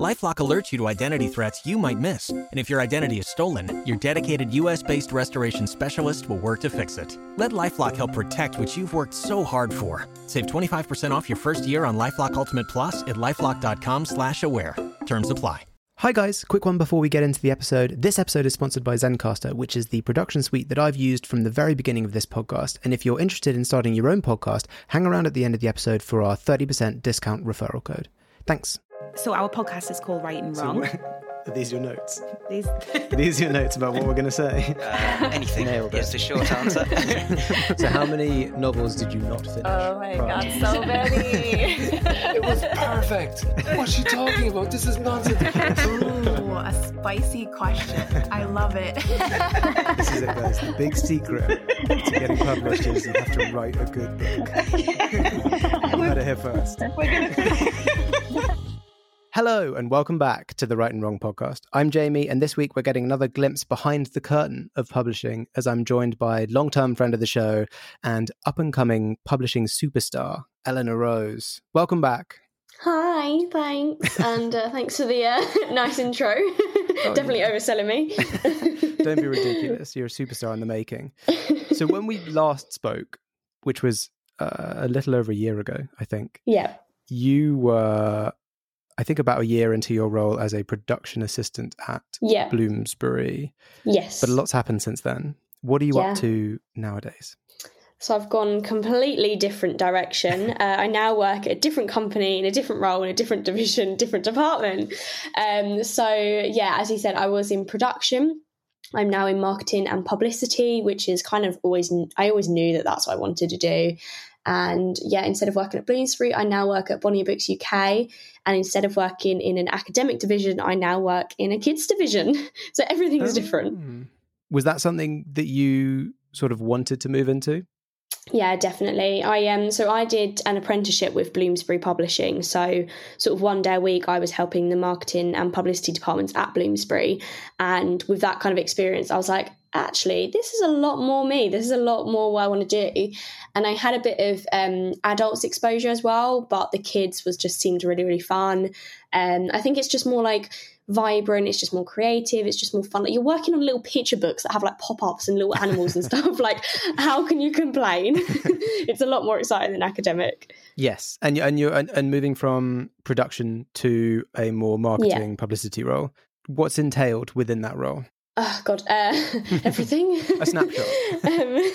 LifeLock alerts you to identity threats you might miss, and if your identity is stolen, your dedicated U.S.-based restoration specialist will work to fix it. Let LifeLock help protect what you've worked so hard for. Save 25% off your first year on LifeLock Ultimate Plus at lifeLock.com/slash-aware. Terms apply. Hi guys, quick one before we get into the episode. This episode is sponsored by Zencastr, which is the production suite that I've used from the very beginning of this podcast. And if you're interested in starting your own podcast, hang around at the end of the episode for our 30% discount referral code. Thanks. So our podcast is called Write and Wrong. Are these your notes? These Are these your notes about what we're going to say? Uh, anything Nailed it. is the short answer. so, how many novels did you not finish? Oh my prior? god, so many. It was perfect. What's she talking about? This is nonsense. Ooh, a spicy question. I love it. This is it, guys. The big secret to getting published is you have to write a good book. you heard it here first. Hello, and welcome back to the Write and Wrong podcast. I'm Jamie, and this week we're getting another glimpse behind the curtain of publishing as I'm joined by long term friend of the show and up and coming publishing superstar, Eleanor Rose. Welcome back. Hi, thanks, and uh, thanks for the uh, nice intro. Definitely yeah. overselling me. Don't be ridiculous. You're a superstar in the making. So, when we last spoke, which was uh, a little over a year ago, I think, yeah, you were, I think, about a year into your role as a production assistant at yeah, Bloomsbury, yes. but a lot's happened since then. What are you Yeah. up to nowadays? So I've gone completely different direction. Uh, I now work at a different company in a different role in a different division, different department. Um, so yeah, as you said, I was in production. I'm now in marketing and publicity, which is kind of always I always knew that that's what I wanted to do. And yeah, instead of working at Bloomsbury, I now work at Bonnier Books UK. And instead of working in an academic division, I now work in a kids division. So everything is different. Oh. Was that something that you sort of wanted to move into? Yeah, definitely. I um so I did an apprenticeship with Bloomsbury Publishing. So sort of one day a week I was helping the marketing and publicity departments at Bloomsbury. And with that kind of experience, I was like, actually, this is a lot more me. This is a lot more what I want to do. And I had a bit of um adults exposure as well, but the kids was just seemed really, really fun. And I think it's just more like vibrant it's just more creative it's just more fun like you're working on little picture books that have like pop-ups and little animals and stuff like how can you complain it's a lot more exciting than academic Yes, and you and you and, and moving from production to a more marketing publicity role. What's entailed within that role? Oh god uh, everything. A snapshot. um,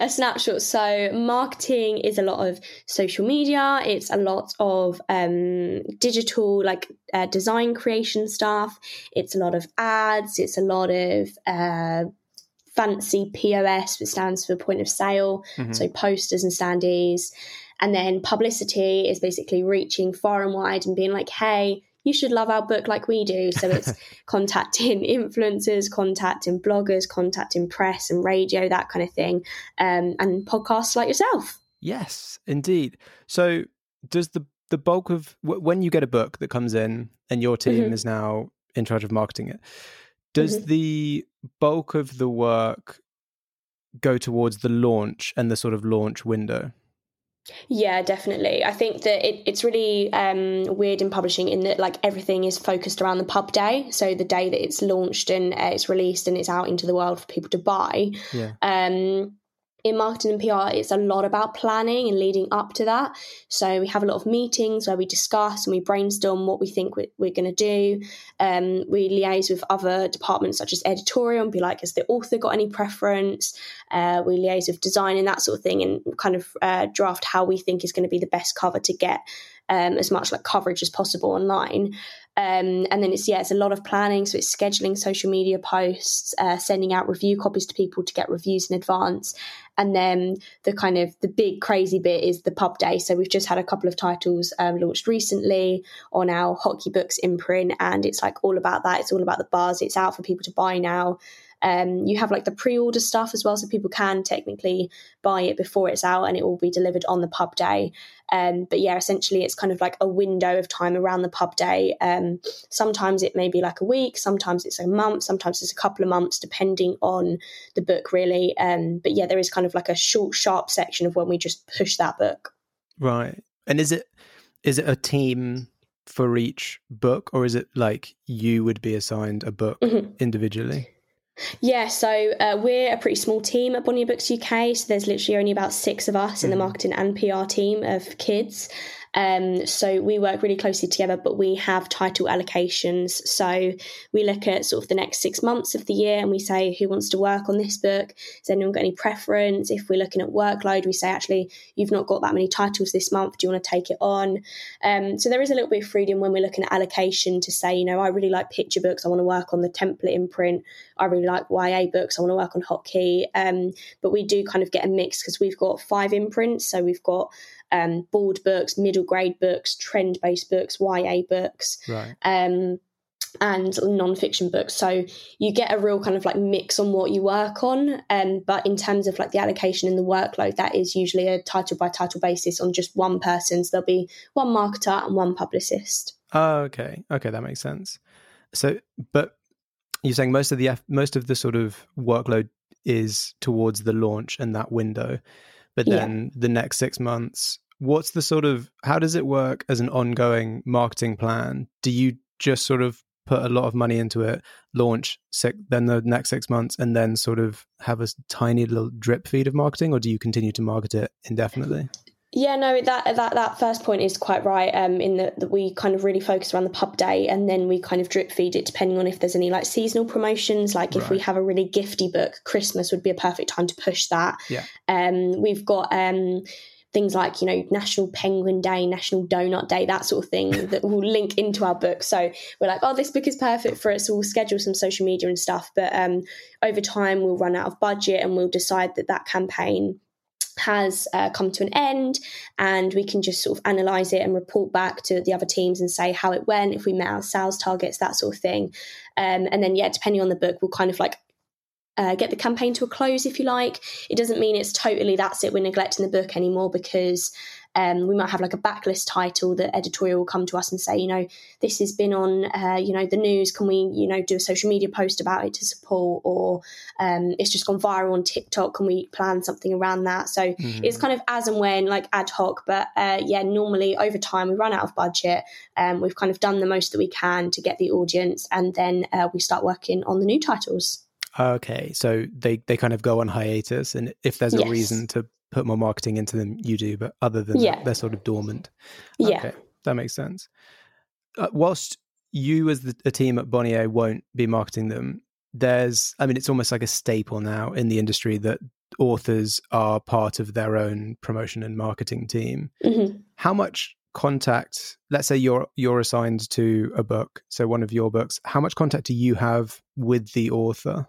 a snapshot. So marketing is a lot of social media. It's a lot of um, digital like uh, design creation stuff. It's a lot of ads. It's a lot of uh, fancy pos which stands for point of sale. Mhm. so posters and standees. And then publicity is basically reaching far and wide and being like hey you should love our book like we do so it's contacting influencers contacting bloggers contacting press and radio that kind of thing um, and podcasts like yourself Yes, indeed. So, does the the bulk of w- when you get a book that comes in and your team Mhm. is now in charge of marketing it, does Mhm. the bulk of the work go towards the launch and the sort of launch window? Yeah, definitely. I think that it, it's really um, weird in publishing in that like everything is focused around the pub day. So the day that it's launched and uh, it's released and it's out into the world for people to buy. Yeah. Um, in marketing and PR, it's a lot about planning and leading up to that. So we have a lot of meetings where we discuss and we brainstorm what we think we're, we're going to do. Um, we liaise with other departments such as editorial and be like, has the author got any preference? Uh, we liaise with design and that sort of thing and kind of uh, draft how we think is going to be the best cover to get um, as much like coverage as possible online. Um, and then it's yeah, it's a lot of planning. So it's scheduling social media posts, uh, sending out review copies to people to get reviews in advance, and then the kind of the big crazy bit is the pub day. So we've just had a couple of titles um, launched recently on our Hot Key Books imprint, and it's like all about that. It's all about the bars. It's out for people to buy now. Um, you have like the pre-order stuff as well, so people can technically buy it before it's out, and it will be delivered on the pub day. Um, but yeah, essentially, it's kind of like a window of time around the pub day. Um, sometimes it may be like a week, sometimes it's a month, sometimes it's a couple of months, depending on the book, really. Um, but yeah, there is kind of like a short, sharp section of when we just push that book. Right. And is it is it a team for each book, or is it like you would be assigned a book mm-hmm. individually? Yeah, so uh, we're a pretty small team at Bonnier Books UK. So there's literally only about six of us in the mm-hmm. marketing and PR team of kids. Um, so we work really closely together, but we have title allocations. So we look at sort of the next six months of the year and we say who wants to work on this book. Has anyone got any preference? If we're looking at workload, we say actually you've not got that many titles this month. Do you want to take it on? Um, so there is a little bit of freedom when we're looking at allocation to say, you know, I really like picture books. I want to work on the Templar imprint. I really like YA books. I want to work on Hot Key. Um, but we do kind of get a mix because we've got five imprints. So we've got um, board books, middle grade books, trend based books, YA books. Right. Um, and non-fiction books. So you get a real kind of like mix on what you work on um, but in terms of like the allocation and the workload that is usually a title by title basis on just one person. So there'll be one marketer and one publicist. Oh okay. Okay that makes sense. So but you're saying most of the most of the sort of workload is towards the launch and that window but then yeah. the next six months what's the sort of how does it work as an ongoing marketing plan do you just sort of put a lot of money into it launch six, then the next six months and then sort of have a tiny little drip feed of marketing or do you continue to market it indefinitely yeah, no, that that that first point is quite right. Um, in that, that we kind of really focus around the pub day, and then we kind of drip feed it depending on if there's any like seasonal promotions. Like if right. we have a really gifty book, Christmas would be a perfect time to push that. Yeah. Um, we've got um things like you know National Penguin Day, National Donut Day, that sort of thing that will link into our book. So we're like, oh, this book is perfect for it. So we'll schedule some social media and stuff. But um, over time, we'll run out of budget, and we'll decide that that campaign has uh, come to an end and we can just sort of analyze it and report back to the other teams and say how it went if we met our sales targets that sort of thing. Um, and then yeah depending on the book we'll kind of like uh, get the campaign to a close if you like. It doesn't mean it's totally that's it we're neglecting the book anymore because um, we might have like a backlist title that editorial will come to us and say, you know, this has been on, uh, you know, the news. Can we, you know, do a social media post about it to support? Or um, it's just gone viral on TikTok. Can we plan something around that? So mm-hmm. it's kind of as and when, like ad hoc. But uh, yeah, normally over time we run out of budget. Um, we've kind of done the most that we can to get the audience, and then uh, we start working on the new titles. Okay, so they they kind of go on hiatus, and if there's a yes. reason to put more marketing into them, you do. But other than yeah. that, they're sort of dormant. Yeah, okay, that makes sense. Uh, whilst you, as the, a team at Bonnier, won't be marketing them, there's, I mean, it's almost like a staple now in the industry that authors are part of their own promotion and marketing team. Mm-hmm. How much contact let's say you're you're assigned to a book so one of your books how much contact do you have with the author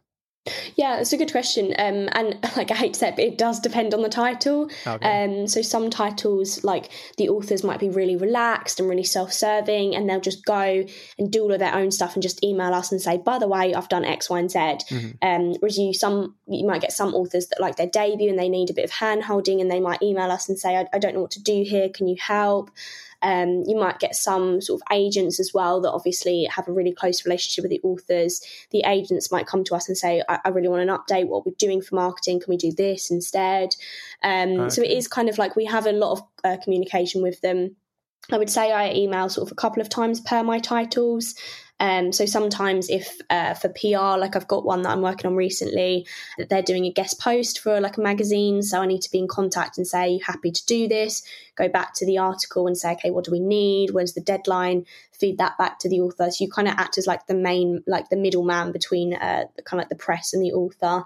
yeah, it's a good question. Um, and like I hate to say it, but it does depend on the title. Okay. Um, so some titles, like the authors might be really relaxed and really self-serving, and they'll just go and do all of their own stuff and just email us and say, "By the way, I've done X, Y, and Z." Mm-hmm. Um, whereas you some you might get some authors that like their debut and they need a bit of hand holding, and they might email us and say, I, "I don't know what to do here. Can you help?" Um, you might get some sort of agents as well that obviously have a really close relationship with the authors. The agents might come to us and say, I, I really want an update. What we're doing for marketing, can we do this instead? Um, okay. So it is kind of like we have a lot of uh, communication with them. I would say I email sort of a couple of times per my titles. Um, so sometimes, if uh, for PR, like I've got one that I'm working on recently, that they're doing a guest post for like a magazine, so I need to be in contact and say, "You happy to do this?" Go back to the article and say, "Okay, what do we need? Where's the deadline?" Feed that back to the author. So you kind of act as like the main, like the middleman between uh, kind of like the press and the author.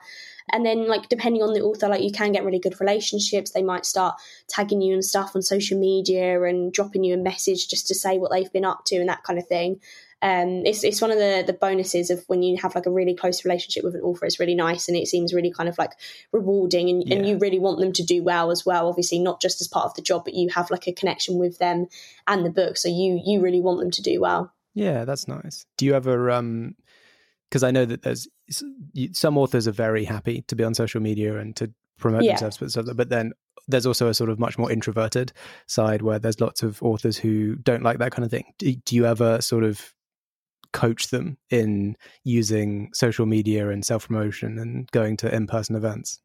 And then, like, depending on the author, like, you can get really good relationships. They might start tagging you and stuff on social media and dropping you a message just to say what they've been up to and that kind of thing um, it's it's one of the the bonuses of when you have like a really close relationship with an author. It's really nice and it seems really kind of like rewarding, and, yeah. and you really want them to do well as well. Obviously, not just as part of the job, but you have like a connection with them and the book, so you you really want them to do well. Yeah, that's nice. Do you ever um because I know that there's some authors are very happy to be on social media and to promote Yeah. themselves, but. But then there's also a sort of much more introverted side where there's lots of authors who don't like that kind of thing. Do, do you ever sort of coach them in using social media and self promotion and going to in person events?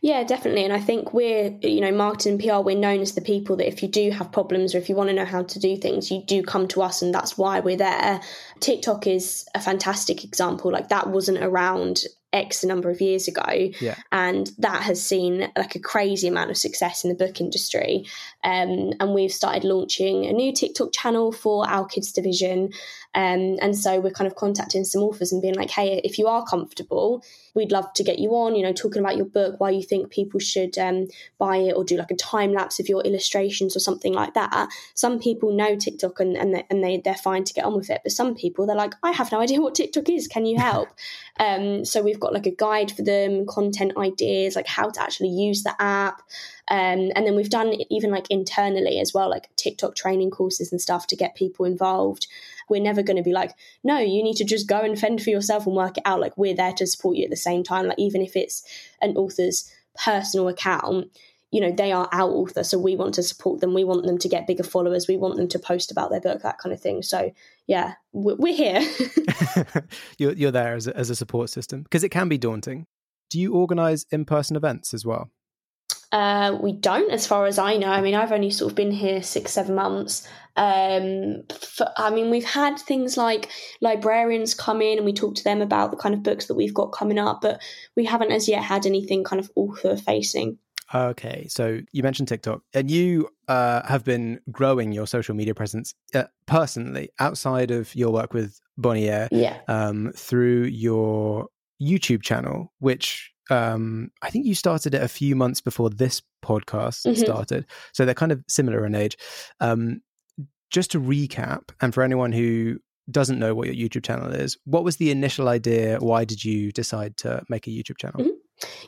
Yeah, definitely. And I think we're, you know, marketing and PR, we're known as the people that if you do have problems or if you want to know how to do things, you do come to us and that's why we're there. TikTok is a fantastic example. Like that wasn't around X number of years ago. Yeah. And that has seen like a crazy amount of success in the book industry. Um, and we've started launching a new TikTok channel for our kids division. Um, and so we're kind of contacting some authors and being like, hey, if you are comfortable, we'd love to get you on, you know, talking about your book, why you think people should um, buy it or do like a time lapse of your illustrations or something like that. Some people know TikTok and, and, they, and they, they're fine to get on with it. But some people, they're like, I have no idea what TikTok is. Can you help? um, so we've got like a guide for them, content ideas, like how to actually use the app. Um, and then we've done even like internally as well, like TikTok training courses and stuff to get people involved. We're never going to be like, no, you need to just go and fend for yourself and work it out. Like we're there to support you at the same time. Like even if it's an author's personal account, you know, they are our author. So we want to support them. We want them to get bigger followers. We want them to post about their book, that kind of thing. So yeah, we're, here. you're, you're there as a, as a support system because it can be daunting. Do you organize in person events as well? Uh, we don't, as far as I know. I mean, I've only sort of been here six, seven months. Um, for, I mean, we've had things like librarians come in and we talk to them about the kind of books that we've got coming up, but we haven't as yet had anything kind of author facing. Okay, so you mentioned TikTok, and you uh, have been growing your social media presence uh, personally outside of your work with Bonnier Yeah. um, through your YouTube channel, which um, I think you started it a few months before this podcast Mhm. started. So they're kind of similar in age. Um, just to recap, and for anyone who doesn't know what your YouTube channel is, what was the initial idea? Why did you decide to make a YouTube channel? Mhm.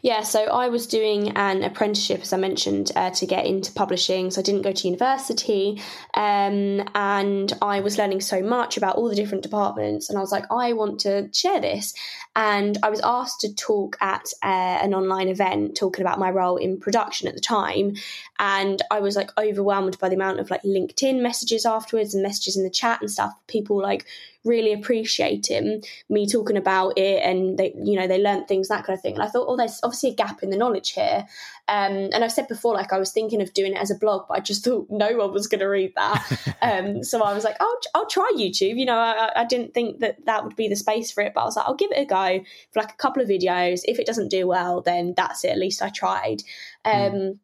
Yeah, so I was doing an apprenticeship, as I mentioned, uh, to get into publishing. So I didn't go to university, um, and I was learning so much about all the different departments. And I was like, I want to share this. And I was asked to talk at uh, an online event talking about my role in production at the time. And I was like overwhelmed by the amount of like LinkedIn messages afterwards and messages in the chat and stuff. People like really appreciating me talking about it and they you know they learnt things that kind of thing. And i thought oh there's obviously a gap in the knowledge here. Um, and i've said before like i was thinking of doing it as a blog but i just thought no one was going to read that. Um, so i was like i'll, I'll try youtube. You know I, I didn't think that that would be the space for it but i was like i'll give it a go for like a couple of videos. If it doesn't do well then that's it. At least i tried. Um,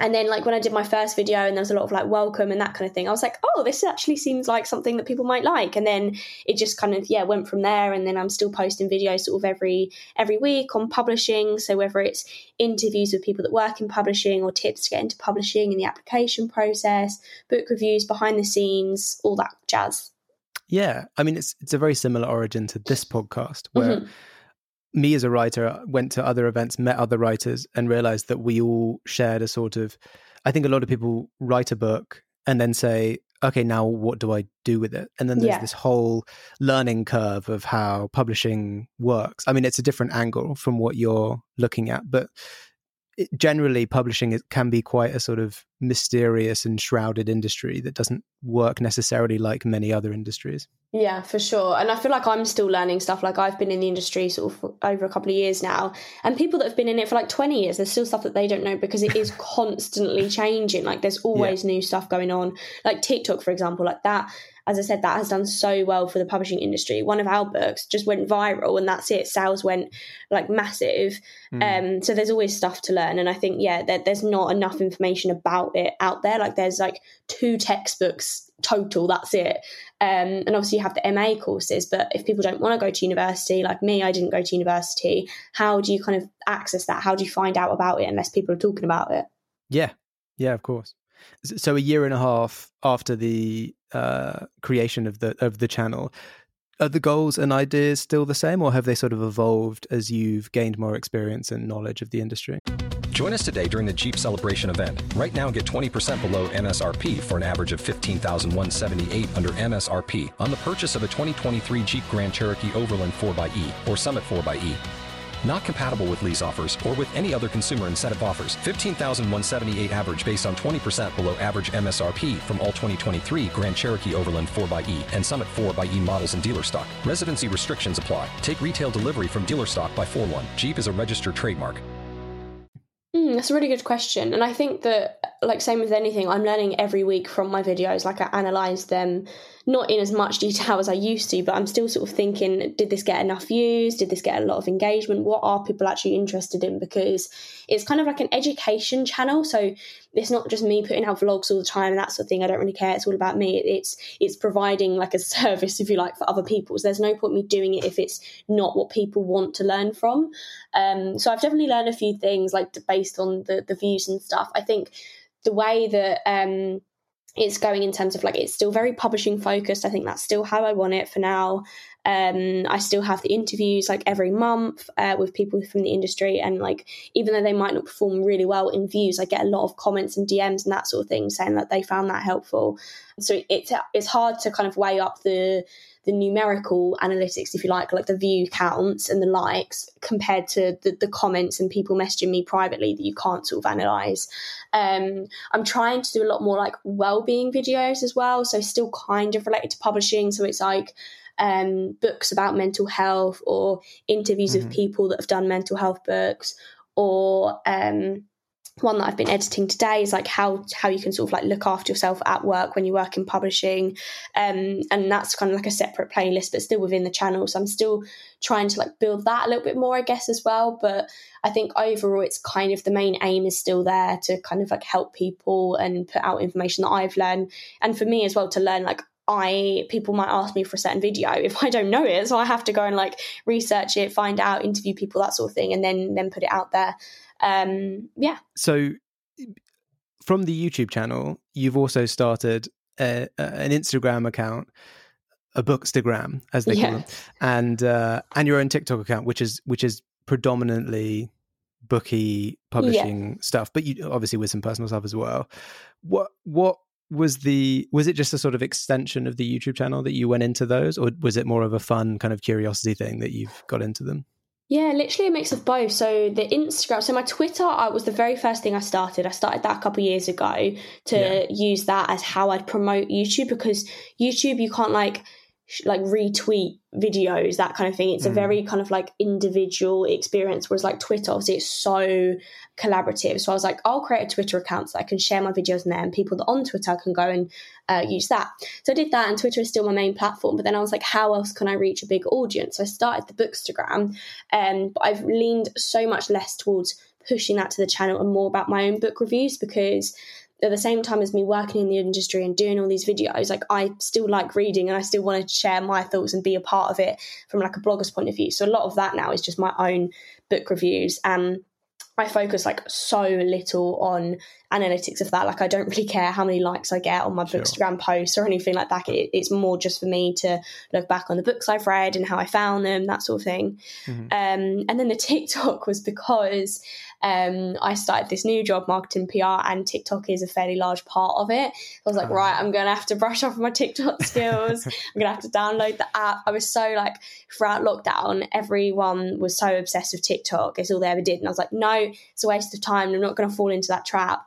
and then like when I did my first video and there was a lot of like welcome and that kind of thing, I was like, oh, this actually seems like something that people might like. And then it just kind of yeah went from there. And then I'm still posting videos sort of every every week on publishing. So whether it's interviews with people that work in publishing or tips to get into publishing and the application process, book reviews, behind the scenes, all that jazz. Yeah, I mean it's it's a very similar origin to this podcast where Mhm. Me as a writer uh, went to other events, met other writers, and realized that we all shared a sort of. I think a lot of people write a book and then say, "Okay, now what do I do with it?" And then there's Yeah. this whole learning curve of how publishing works. I mean, it's a different angle from what you're looking at, but it, generally, publishing it can be quite a sort of mysterious and shrouded industry that doesn't work necessarily like many other industries. Yeah, for sure. And I feel like I'm still learning stuff. Like I've been in the industry sort of for over a couple of years now. And people that have been in it for like 20 years, there's still stuff that they don't know because it is constantly changing. Like there's always new stuff going on. Like TikTok, for example, like that, as I said, that has done so well for the publishing industry. One of our books just went viral and that's it. Sales went like massive. Um, so there's always stuff to learn. And I think, yeah, there, there's not enough information about it out there. Like there's like two textbooks total, that's it. Um, and obviously you have the MA courses, but if people don't want to go to university, like me, I didn't go to university. How do you kind of access that? How do you find out about it unless people are talking about it? Yeah, yeah, of course. So a year and a half after the uh, creation of the of the channel, are the goals and ideas still the same, or have they sort of evolved as you've gained more experience and knowledge of the industry? Join us today during the Jeep Celebration event. Right now, get 20% below MSRP for an average of 15178 under MSRP on the purchase of a 2023 Jeep Grand Cherokee Overland 4xE or Summit 4xE. Not compatible with lease offers or with any other consumer incentive offers. 15,178 average based on 20% below average MSRP from all 2023 Grand Cherokee Overland 4xE and Summit 4xE models in dealer stock. Residency restrictions apply. Take retail delivery from dealer stock by 4 1. Jeep is a registered trademark. Mm, that's a really good question. And I think that, like, same with anything, I'm learning every week from my videos. Like, I analyze them, not in as much detail as I used to, but I'm still sort of thinking, did this get enough views? Did this get a lot of engagement? What are people actually interested in? Because it's kind of like an education channel. So it's not just me putting out vlogs all the time and that sort of thing. I don't really care. It's all about me. It's it's providing like a service, if you like, for other people. So there's no point me doing it if it's not what people want to learn from. Um, so I've definitely learned a few things like based on the the views and stuff. I think the way that um, it's going in terms of like it's still very publishing focused. I think that's still how I want it for now. Um, I still have the interviews like every month uh, with people from the industry, and like even though they might not perform really well in views, I get a lot of comments and DMs and that sort of thing saying that they found that helpful. So it's it's hard to kind of weigh up the the numerical analytics, if you like, like the view counts and the likes compared to the, the comments and people messaging me privately that you can't sort of analyze. Um, I'm trying to do a lot more like well-being videos as well, so still kind of related to publishing. So it's like um, books about mental health or interviews mm-hmm. with people that have done mental health books or um, one that I've been editing today is like how how you can sort of like look after yourself at work when you work in publishing, um, and that's kind of like a separate playlist, but still within the channel. So I'm still trying to like build that a little bit more, I guess, as well. But I think overall, it's kind of the main aim is still there to kind of like help people and put out information that I've learned, and for me as well to learn like I people might ask me for a certain video if I don't know it, so I have to go and like research it, find out, interview people, that sort of thing, and then then put it out there um, yeah. So from the YouTube channel, you've also started a, a, an Instagram account, a Bookstagram, as they yeah. call them, and uh, and your own TikTok account, which is which is predominantly booky publishing yeah. stuff, but you obviously with some personal stuff as well. What what was the was it just a sort of extension of the YouTube channel that you went into those, or was it more of a fun kind of curiosity thing that you've got into them? Yeah, literally a mix of both. So the Instagram, so my Twitter I, was the very first thing I started. I started that a couple years ago to yeah. use that as how I'd promote YouTube because YouTube you can't like like retweet videos, that kind of thing. It's mm. a very kind of like individual experience. Whereas like Twitter, obviously, it's so collaborative. So I was like, I'll create a Twitter account so I can share my videos in there, and people that on Twitter can go and uh, use that. So I did that, and Twitter is still my main platform. But then I was like, how else can I reach a big audience? So I started the Bookstagram, um, but I've leaned so much less towards pushing that to the channel and more about my own book reviews because at the same time as me working in the industry and doing all these videos, like I still like reading and I still want to share my thoughts and be a part of it from like a blogger's point of view. So a lot of that now is just my own book reviews. and I focus like so little on analytics of that. Like I don't really care how many likes I get on my sure. Bookstagram posts or anything like that. It, it's more just for me to look back on the books I've read and how I found them, that sort of thing. Mm-hmm. Um, and then the TikTok was because um, I started this new job, marketing PR, and TikTok is a fairly large part of it. So I was like, uh, right, I'm going to have to brush off my TikTok skills. I'm going to have to download the app. I was so like, throughout lockdown, everyone was so obsessed with TikTok. It's all they ever did. And I was like, no, it's a waste of time. I'm not going to fall into that trap.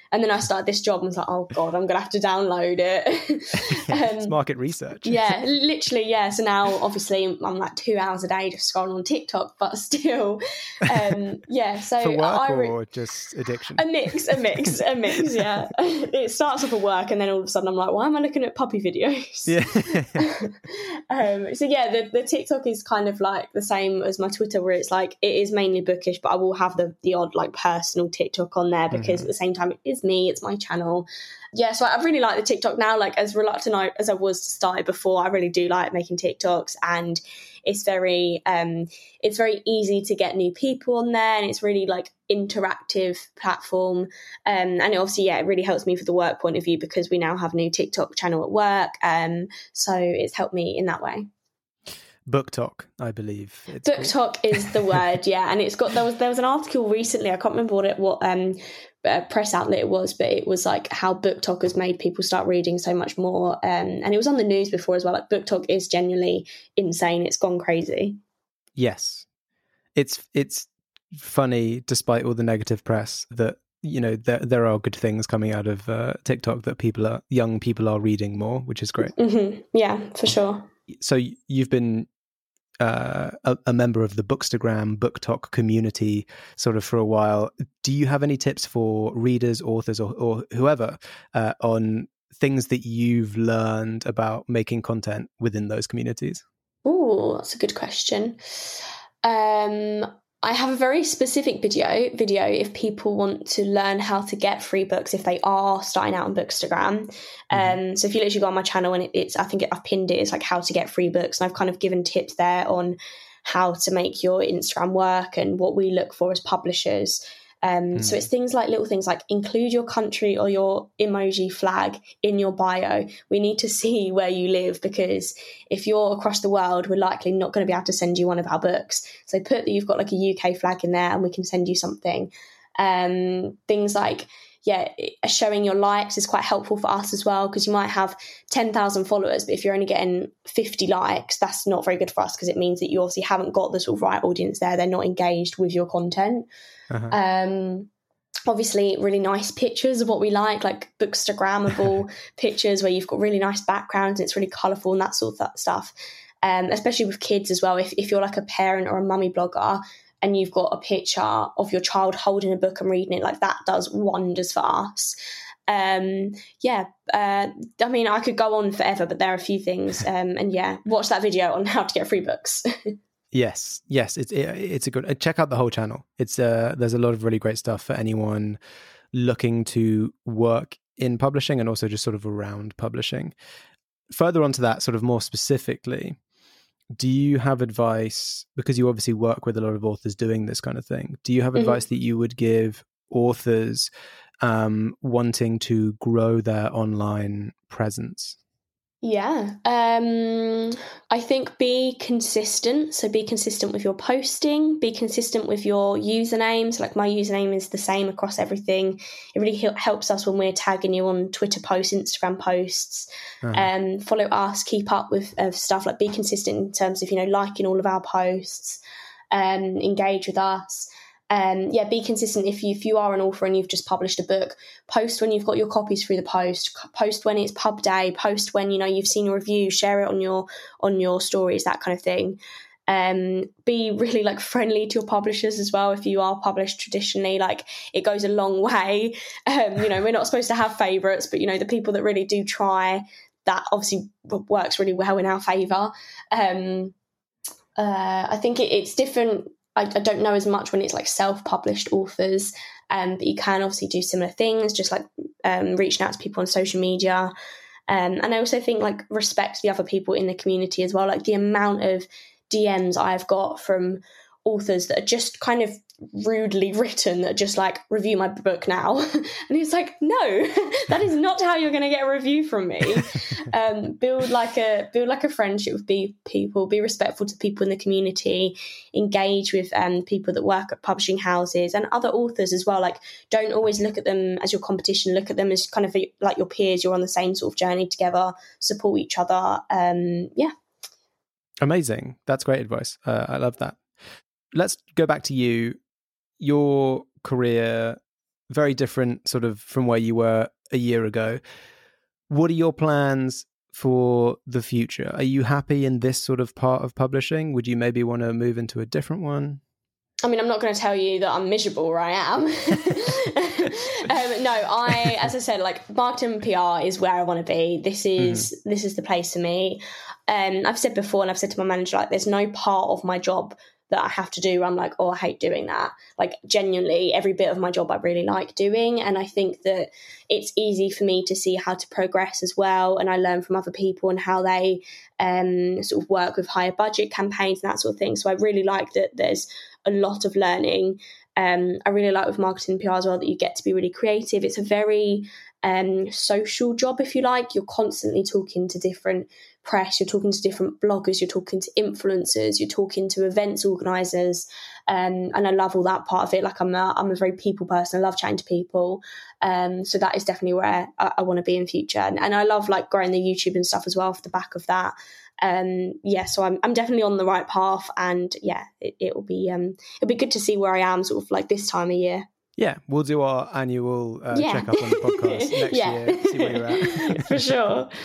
And then I started this job and was like, oh God, I'm going to have to download it. um, it's market research. yeah, literally, yeah. So now, obviously, I'm like two hours a day just scrolling on TikTok, but still, um, yeah. So for work I re- or just addiction? A mix, a mix, a mix, yeah. it starts off at work and then all of a sudden I'm like, why am I looking at puppy videos? Yeah. um, so yeah, the, the TikTok is kind of like the same as my Twitter where it's like, it is mainly bookish, but I will have the, the odd like personal TikTok on there because mm-hmm. at the same time it is me, it's my channel. Yeah, so I really like the TikTok now. Like as reluctant as I was to start before, I really do like making TikToks, and it's very um, it's very easy to get new people on there, and it's really like interactive platform. Um, and obviously, yeah, it really helps me for the work point of view because we now have a new TikTok channel at work. Um, so it's helped me in that way. BookTok, I believe. It's Book talk is the word, yeah. And it's got there was there was an article recently. I can't remember what it what um uh, press outlet it was, but it was like how BookTok has made people start reading so much more. Um, and it was on the news before as well. Like BookTok is genuinely insane. It's gone crazy. Yes, it's it's funny despite all the negative press that you know there there are good things coming out of uh, TikTok that people are young people are reading more, which is great. hmm Yeah, for sure. So you've been uh, a, a member of the Bookstagram BookTok community sort of for a while. Do you have any tips for readers, authors, or, or whoever uh, on things that you've learned about making content within those communities? Oh, that's a good question. Um, I have a very specific video. Video if people want to learn how to get free books if they are starting out on Bookstagram. Um, so if you literally go on my channel and it, it's, I think it, I've pinned it. It's like how to get free books, and I've kind of given tips there on how to make your Instagram work and what we look for as publishers. Um, So it's things like little things like include your country or your emoji flag in your bio. We need to see where you live because if you're across the world, we're likely not going to be able to send you one of our books. So put that you've got like a UK flag in there and we can send you something. Um, things like yeah, showing your likes is quite helpful for us as well because you might have 10,000 followers, but if you're only getting 50 likes, that's not very good for us because it means that you obviously haven't got the sort of right audience there. They're not engaged with your content. Uh-huh. Um, obviously, really nice pictures of what we like, like bookstagrammable pictures where you've got really nice backgrounds and it's really colourful and that sort of that stuff. Um, especially with kids as well. If, if you're like a parent or a mummy blogger and you've got a picture of your child holding a book and reading it, like that does wonders for us. Um, yeah, uh, I mean, I could go on forever, but there are a few things. Um, and yeah, watch that video on how to get free books. Yes, yes, it's it, it's a good. uh, Check out the whole channel. It's uh, there's a lot of really great stuff for anyone looking to work in publishing and also just sort of around publishing. Further on to that, sort of more specifically, do you have advice because you obviously work with a lot of authors doing this kind of thing? Do you have Mhm. advice that you would give authors um, wanting to grow their online presence? Yeah. Um I think be consistent. So be consistent with your posting, be consistent with your usernames. Like my username is the same across everything. It really helps us when we're tagging you on Twitter posts, Instagram posts. Uh-huh. Um follow us, keep up with of stuff like be consistent in terms of, you know, liking all of our posts, um engage with us. Um, yeah, be consistent. If you if you are an author and you've just published a book, post when you've got your copies through the post. Post when it's pub day. Post when you know you've seen a review. Share it on your on your stories. That kind of thing. Um, be really like friendly to your publishers as well. If you are published traditionally, like it goes a long way. Um, you know, we're not supposed to have favourites, but you know the people that really do try that obviously works really well in our favour. Um, uh, I think it, it's different. I, I don't know as much when it's like self-published authors, um, but you can obviously do similar things, just like um, reaching out to people on social media. Um, and I also think like respect the other people in the community as well. Like the amount of DMs I've got from authors that are just kind of rudely written that just like review my book now and it's like no that is not how you're going to get a review from me um, build like a build like a friendship with be, people be respectful to people in the community engage with um, people that work at publishing houses and other authors as well like don't always look at them as your competition look at them as kind of like your peers you're on the same sort of journey together support each other um, yeah Amazing. That's great advice. Uh, I love that. Let's go back to you. Your career, very different sort of from where you were a year ago. What are your plans for the future? Are you happy in this sort of part of publishing? Would you maybe want to move into a different one? I mean, I'm not going to tell you that I'm miserable where I am. um, no, I, as I said, like marketing and PR is where I want to be. This is this is the place for me. Um, I've said before, and I've said to my manager, like, there's no part of my job that I have to do. I'm like, oh, I hate doing that. Like, genuinely, every bit of my job I really like doing, and I think that it's easy for me to see how to progress as well. And I learn from other people and how they um, sort of work with higher budget campaigns and that sort of thing. So I really like that. There's a lot of learning. Um, I really like with marketing and PR as well that you get to be really creative. It's a very um, social job, if you like. You're constantly talking to different press, you're talking to different bloggers, you're talking to influencers, you're talking to events organisers, um, and I love all that part of it. Like I'm a, I'm a very people person. I love chatting to people, um, so that is definitely where I, I want to be in future. And, and I love like growing the YouTube and stuff as well off the back of that um yeah so i'm i'm definitely on the right path and yeah it, will be um it'll be good to see where i am sort of like this time of year yeah, we'll do our annual uh, yeah. check up on the podcast next yeah. year, see where you're at. For sure.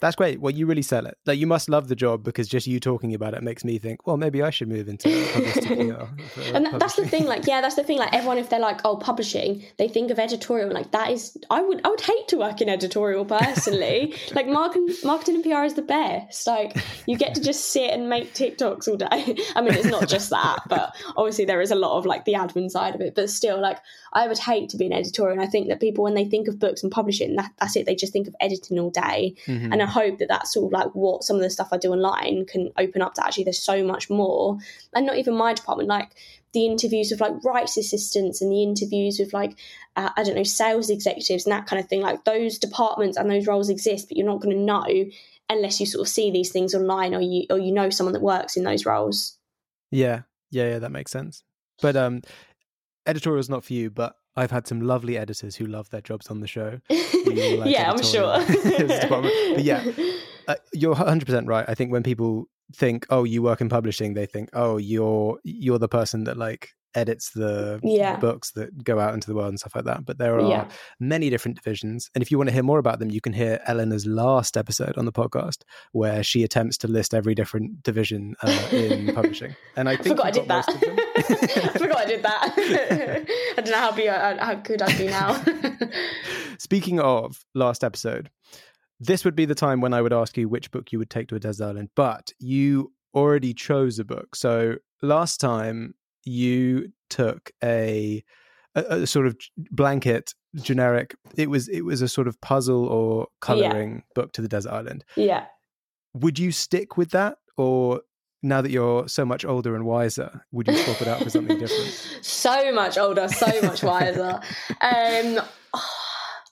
That's great. Well, you really sell it. Like you must love the job because just you talking about it makes me think, well, maybe I should move into publicity and that's the thing. Like, yeah, that's the thing. Like everyone, if they're like, oh, publishing, they think of editorial. Like that is, I would, I would hate to work in editorial personally. like marketing, marketing and PR is the best. Like you get to just sit and make TikToks all day. I mean, it's not just that, but obviously there is a lot of like the admin side of it. But still, like I would hate to be an editorial. And I think that people, when they think of books and publishing, that, that's it. They just think of editing all day. Mm-hmm. And I hope that that's sort of like what some of the stuff I do online can open up to actually there's so much more. And not even my department, like the interviews with like rights assistants and the interviews with like uh, I don't know sales executives and that kind of thing. Like those departments and those roles exist, but you're not going to know unless you sort of see these things online or you or you know someone that works in those roles. Yeah, yeah, yeah, that makes sense. But um, editorial is not for you, but I've had some lovely editors who love their jobs on the show. Like yeah, I'm sure. but yeah, uh, you're 100% right. I think when people think, "Oh, you work in publishing," they think, "Oh, you're you're the person that like edits the yeah. books that go out into the world and stuff like that. But there are yeah. many different divisions. And if you want to hear more about them, you can hear Eleanor's last episode on the podcast where she attempts to list every different division uh, in publishing. And I, I forgot I did that. I forgot I did that. I don't know how, be, uh, how good I'd be now. Speaking of last episode, this would be the time when I would ask you which book you would take to a desert island, but you already chose a book. So last time you took a, a, a sort of blanket generic it was it was a sort of puzzle or coloring yeah. book to the desert island yeah would you stick with that or now that you're so much older and wiser, would you swap it out for something different? so much older, so much wiser. um,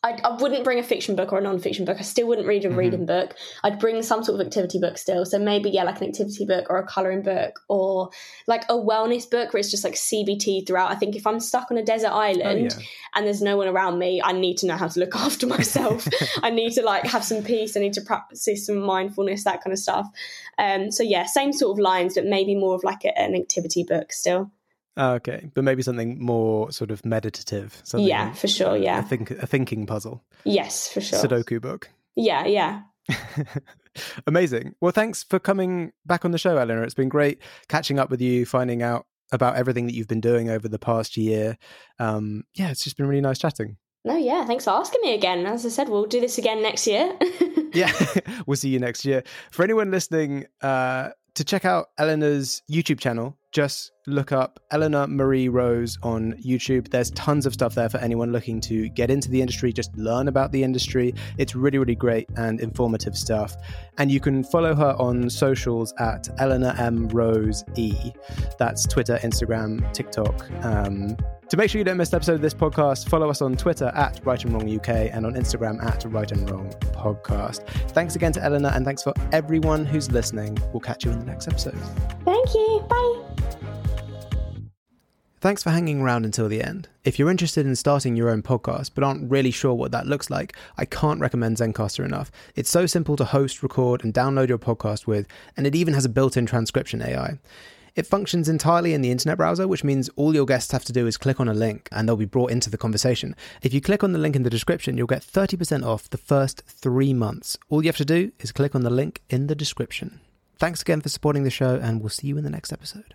I, I, wouldn't bring a fiction book or a non-fiction book. I still wouldn't read a mm-hmm. reading book. I'd bring some sort of activity book still. So maybe yeah, like an activity book or a coloring book or like a wellness book where it's just like CBT throughout. I think if I'm stuck on a desert island oh, yeah. and there's no one around me, I need to know how to look after myself. I need to like have some peace. I need to practice some mindfulness, that kind of stuff. Um, so yeah, same sort of lines, but maybe more of like a, an activity book still. Oh, okay, but maybe something more sort of meditative. Something, yeah, for sure. Yeah, a, think, a thinking puzzle. Yes, for sure. Sudoku book. Yeah, yeah. Amazing. Well, thanks for coming back on the show, Eleanor. It's been great catching up with you, finding out about everything that you've been doing over the past year. Um, yeah, it's just been really nice chatting. No, yeah, thanks for asking me again. As I said, we'll do this again next year. yeah, we'll see you next year. For anyone listening, uh, to check out Eleanor's YouTube channel, just look up Eleanor Marie Rose on YouTube. There's tons of stuff there for anyone looking to get into the industry, just learn about the industry. It's really, really great and informative stuff. And you can follow her on socials at Eleanor M. Rose E. That's Twitter, Instagram, TikTok. Um, to make sure you don't miss an episode of this podcast, follow us on Twitter at Write and Wrong UK and on Instagram at Write and Wrong Podcast. Thanks again to Eleanor and thanks for everyone who's listening. We'll catch you in the next episode. Thank you. Bye. Thanks for hanging around until the end. If you're interested in starting your own podcast but aren't really sure what that looks like, I can't recommend Zencastr enough. It's so simple to host, record, and download your podcast with, and it even has a built in transcription AI. It functions entirely in the internet browser, which means all your guests have to do is click on a link and they'll be brought into the conversation. If you click on the link in the description, you'll get 30% off the first three months. All you have to do is click on the link in the description. Thanks again for supporting the show, and we'll see you in the next episode.